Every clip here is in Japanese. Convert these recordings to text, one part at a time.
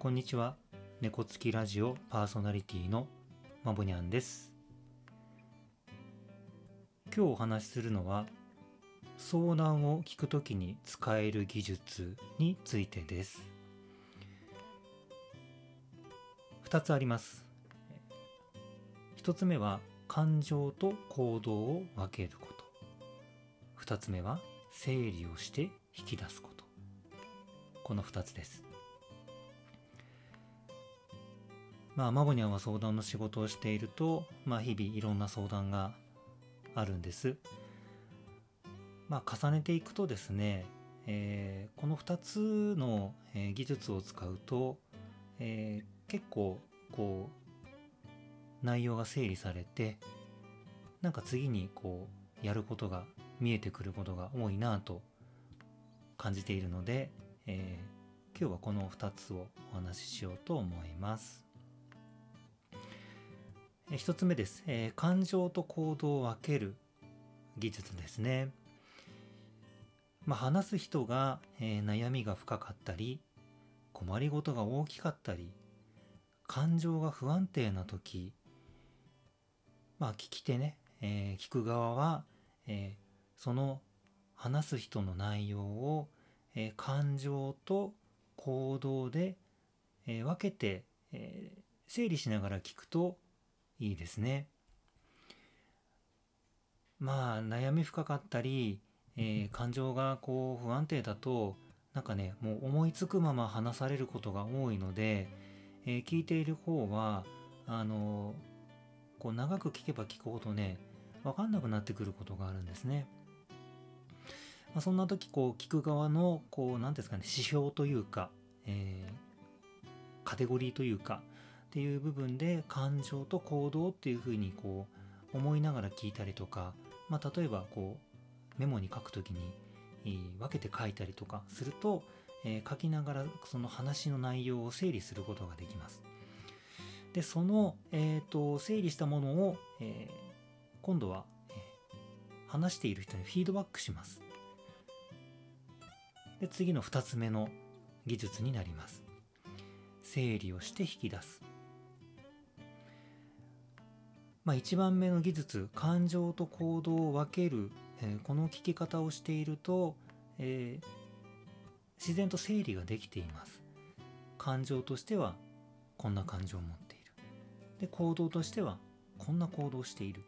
こんにちは。猫つきラジオパーソナリティのまぼにゃんです。今日お話しするのは相談を聞くときに使える技術についてです。2つあります。1つ目は感情と行動を分けること。2つ目は整理をして引き出すこと。この2つです。まあマボニャンは相談の仕事をしていると、まあ、日々いろんな相談があるんですまあ重ねていくとですね、えー、この2つの、えー、技術を使うと、えー、結構こう内容が整理されてなんか次にこうやることが見えてくることが多いなと感じているので、えー、今日はこの2つをお話ししようと思います。1つ目です、えー、感情と行動を分ける技術ですね。まあ、話す人が、えー、悩みが深かったり困りごとが大きかったり感情が不安定な時まあ聞き手ね、えー、聞く側は、えー、その話す人の内容を、えー、感情と行動で、え、分けて、え、整理しながら聞くといいですね。まあ悩み深かったり、えー、感情がこう不安定だとなんかねもう思いつくまま話されることが多いので、えー、聞いている方はあのこう長く聞けば聞くほどね分かんなくなってくることがあるんですね。まあ、そんな時こう聞く側のこう何ですかね指標というか、えー、カテゴリーというかっていう部分で感情と行動っていうふうにこう思いながら聞いたりとか、まあ、例えばこうメモに書くときに、分けて書いたりとかすると、えー、書きながらその話の内容を整理することができます。でその、えーと、整理したものを、えー、今度は、えー、話している人にフィードバックします。で次の2つ目の技術になります。整理をして引き出す。まあ、1番目の技術感情と行動を分ける、えー、この聞き方をしていると、えー、自然と整理ができています。感情としてはこんな感情を持っている。で行動としてはこんな行動をしている。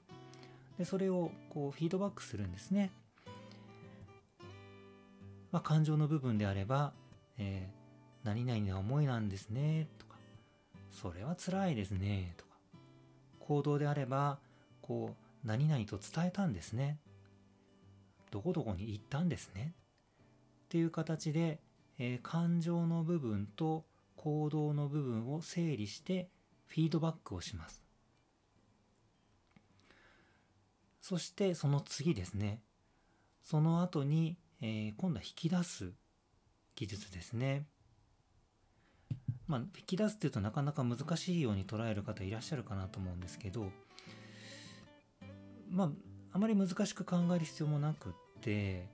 でそれをこうフィードバックするんですね、まあ、感情の部分であれば、えー、何々な思いなんですねとかそれは辛いですねとか行動であればこう何々と伝えたんですね。どこどこに行ったんですね。っていう形で、えー、感情の部分と行動の部分を整理してフィードバックをします。そしてその次ですね。その後に、えー、今度は引き出す技術ですね。まあ、引き出すっていうとなかなか難しいように捉える方いらっしゃるかなと思うんですけどまああまり難しく考える必要もなくって、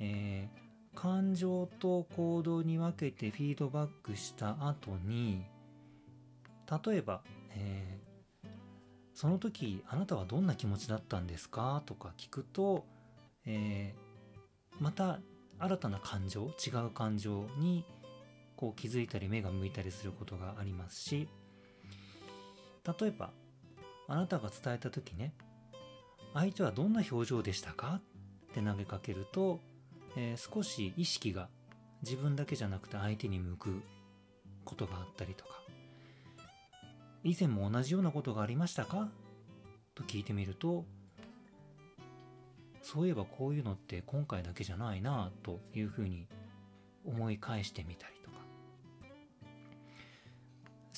えー、感情と行動に分けてフィードバックした後に例えば、えー、その時あなたはどんな気持ちだったんですか？とか聞くと、えー、また新たな感情違う感情にこう気づいたり目が向いたりすることがありますし例えばあなたが伝えた時ね相手はどんな表情でしたか？って投げかけると、えー、少し意識が自分だけじゃなくて相手に向くことがあったりとか以前も同じようなことがありましたか？と聞いてみるとそういえばこういうのって今回だけじゃないなというふうに思い返してみたり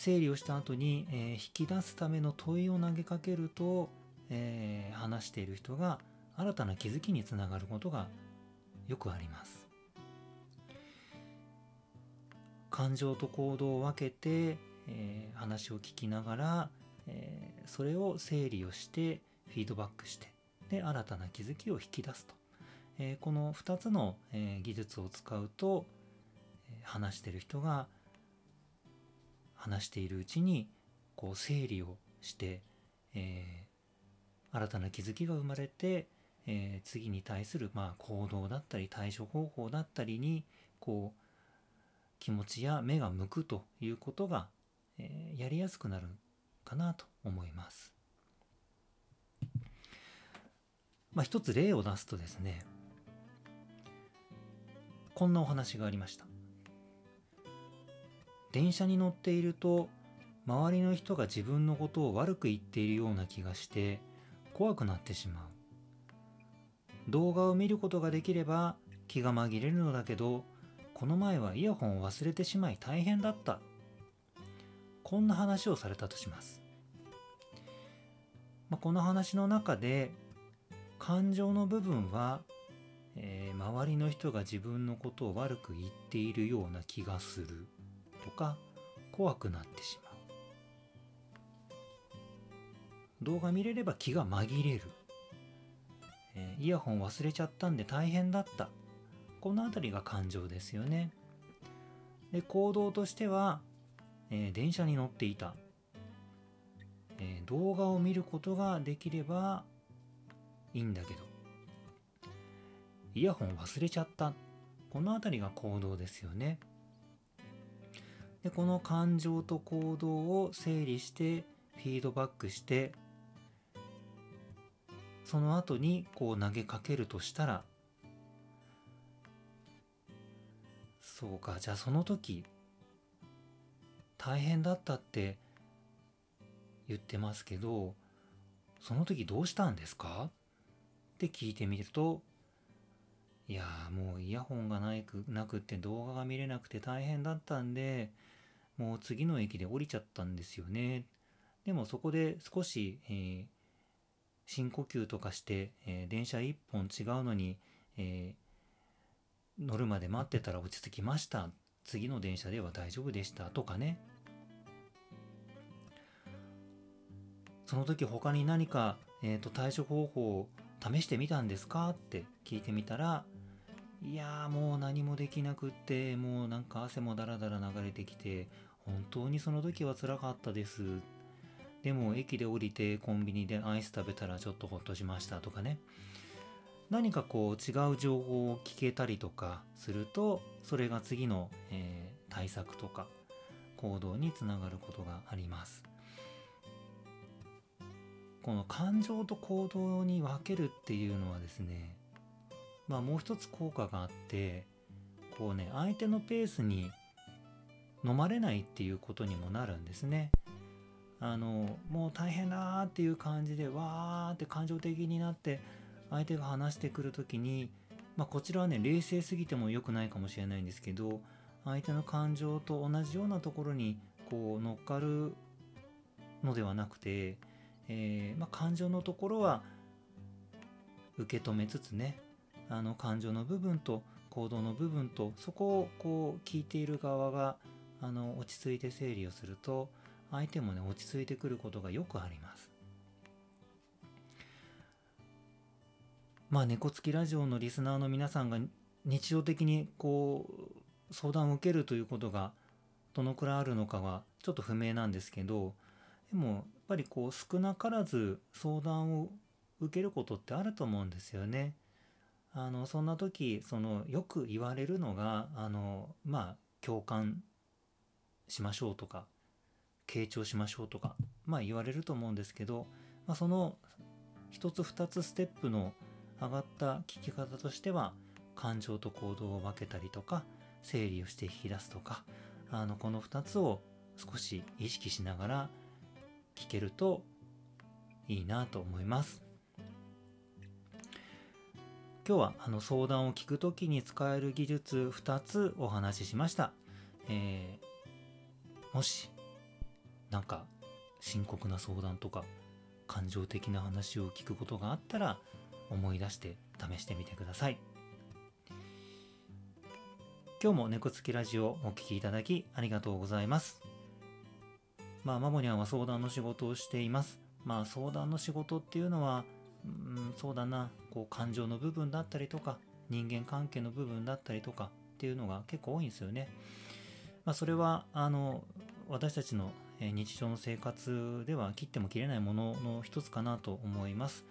整理をした後に、えー、引き出すための問いを投げかけると、えー、話している人が新たな気づきにつながることがよくあります。感情と行動を分けて、えー、話を聞きながら、えー、それを整理をしてフィードバックしてで新たな気づきを引き出すと、えー、この2つの、え技術を使うと、え話してる人が話しているうちにこう整理をして、えー、新たな気づきが生まれて、えー、次に対する、まあ、行動だったり対処方法だったりにこう気持ちや目が向くということが、えー、やりやすくなるかなと思います。まあ、一つ例を出すとですねこんなお話がありました電車に乗っていると周りの人が自分のことを悪く言っているような気がして怖くなってしまう。動画を見ることができれば気が紛れるのだけどこの前はイヤホンを忘れてしまい大変だった。こんな話をされたとします、まあ、この話の中で感情の部分は、えー、周りの人が自分のことを悪く言っているような気がする。とか怖くなってしまう。動画見れれば気が紛れる、えー、イヤホン忘れちゃったんで大変だった。この辺りが感情ですよね。で行動としては、えー、電車に乗っていた、えー、動画を見ることができればいいんだけど。イヤホン忘れちゃった。この辺りが行動ですよね。でこの感情と行動を整理してフィードバックしてその後にこう投げかけるとしたらそうかじゃあその時大変だったって言ってますけどその時どうしたんですか？って聞いてみるといやもうイヤホンがないくなくて動画が見れなくて大変だったんでもう次の駅で降りちゃったんですよね。でもそこで少し、えー、深呼吸とかして、えー、電車1本違うのに、えー、乗るまで待ってたら落ち着きました。次の電車では大丈夫でしたとかね。その時他に何か、えーと、対処方法を試してみたんですか？って聞いてみたらいやもう何もできなくってもうなんか汗もだらだら流れてきて本当にその時は辛かったです。でも駅で降りてコンビニでアイス食べたらちょっとほっとしましたとかね。何かこう違う情報を聞けたりとかするとそれが次の、えー、対策とか行動につながることがあります。この感情と行動に分けるっていうのはですねまあもう一つ効果があってこうね相手のペースに飲まれないっていうことにもなるんですね。あのもう大変だっていう感じでわーって感情的になって相手が話してくる時に、まあ、こちらはね冷静すぎても良くないかもしれないんですけど相手の感情と同じようなところにこう乗っかるのではなくてえー、まあ、感情のところは受け止めつつねあの感情の部分と行動の部分とそこをこう聞いている側があの落ち着いて整理をすると相手もね落ち着いてくることがよくあります。まあ猫つきラジオのリスナーの皆さんが日常的にこう相談を受けるということがどのくらいあるのかはちょっと不明なんですけどでもやっぱりこう少なからず相談を受けることってあると思うんですよね。あのそんな時そのよく言われるのがあのまあ共感しましょうとか傾聴しましょうとかまあ言われると思うんですけど、まあ、その一つ二つステップの上がった聞き方としては感情と行動を分けたりとか整理をして引き出すとかあのこの2つを少し意識しながら聞けるといいなと思います。今日はあの相談を聞くときに使える技術2つお話ししました。えー、もしなんか深刻な相談とか感情的な話を聞くことがあったら思い出して試してみてください。今日も猫つきラジオお聴きいただきありがとうございます。まあ、マモニャンは相談の仕事をしています。まあ、相談の仕事っていうのは、うん、そうだな、こう、感情の部分だったりとか、人間関係の部分だったりとかっていうのが結構多いんですよね。まあ、それは、あの、私たちの日常の生活では切っても切れないものの一つかなと思います、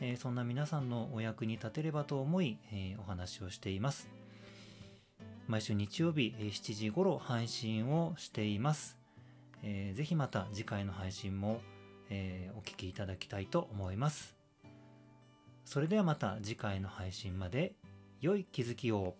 えーそんな皆さんのお役に立てればと思い、えーお話をしています。毎週日曜日え7時頃配信をしています、えーぜひまた次回の配信も、えーお聞きいただきたいと思います。それではまた次回の配信まで良い気づきを。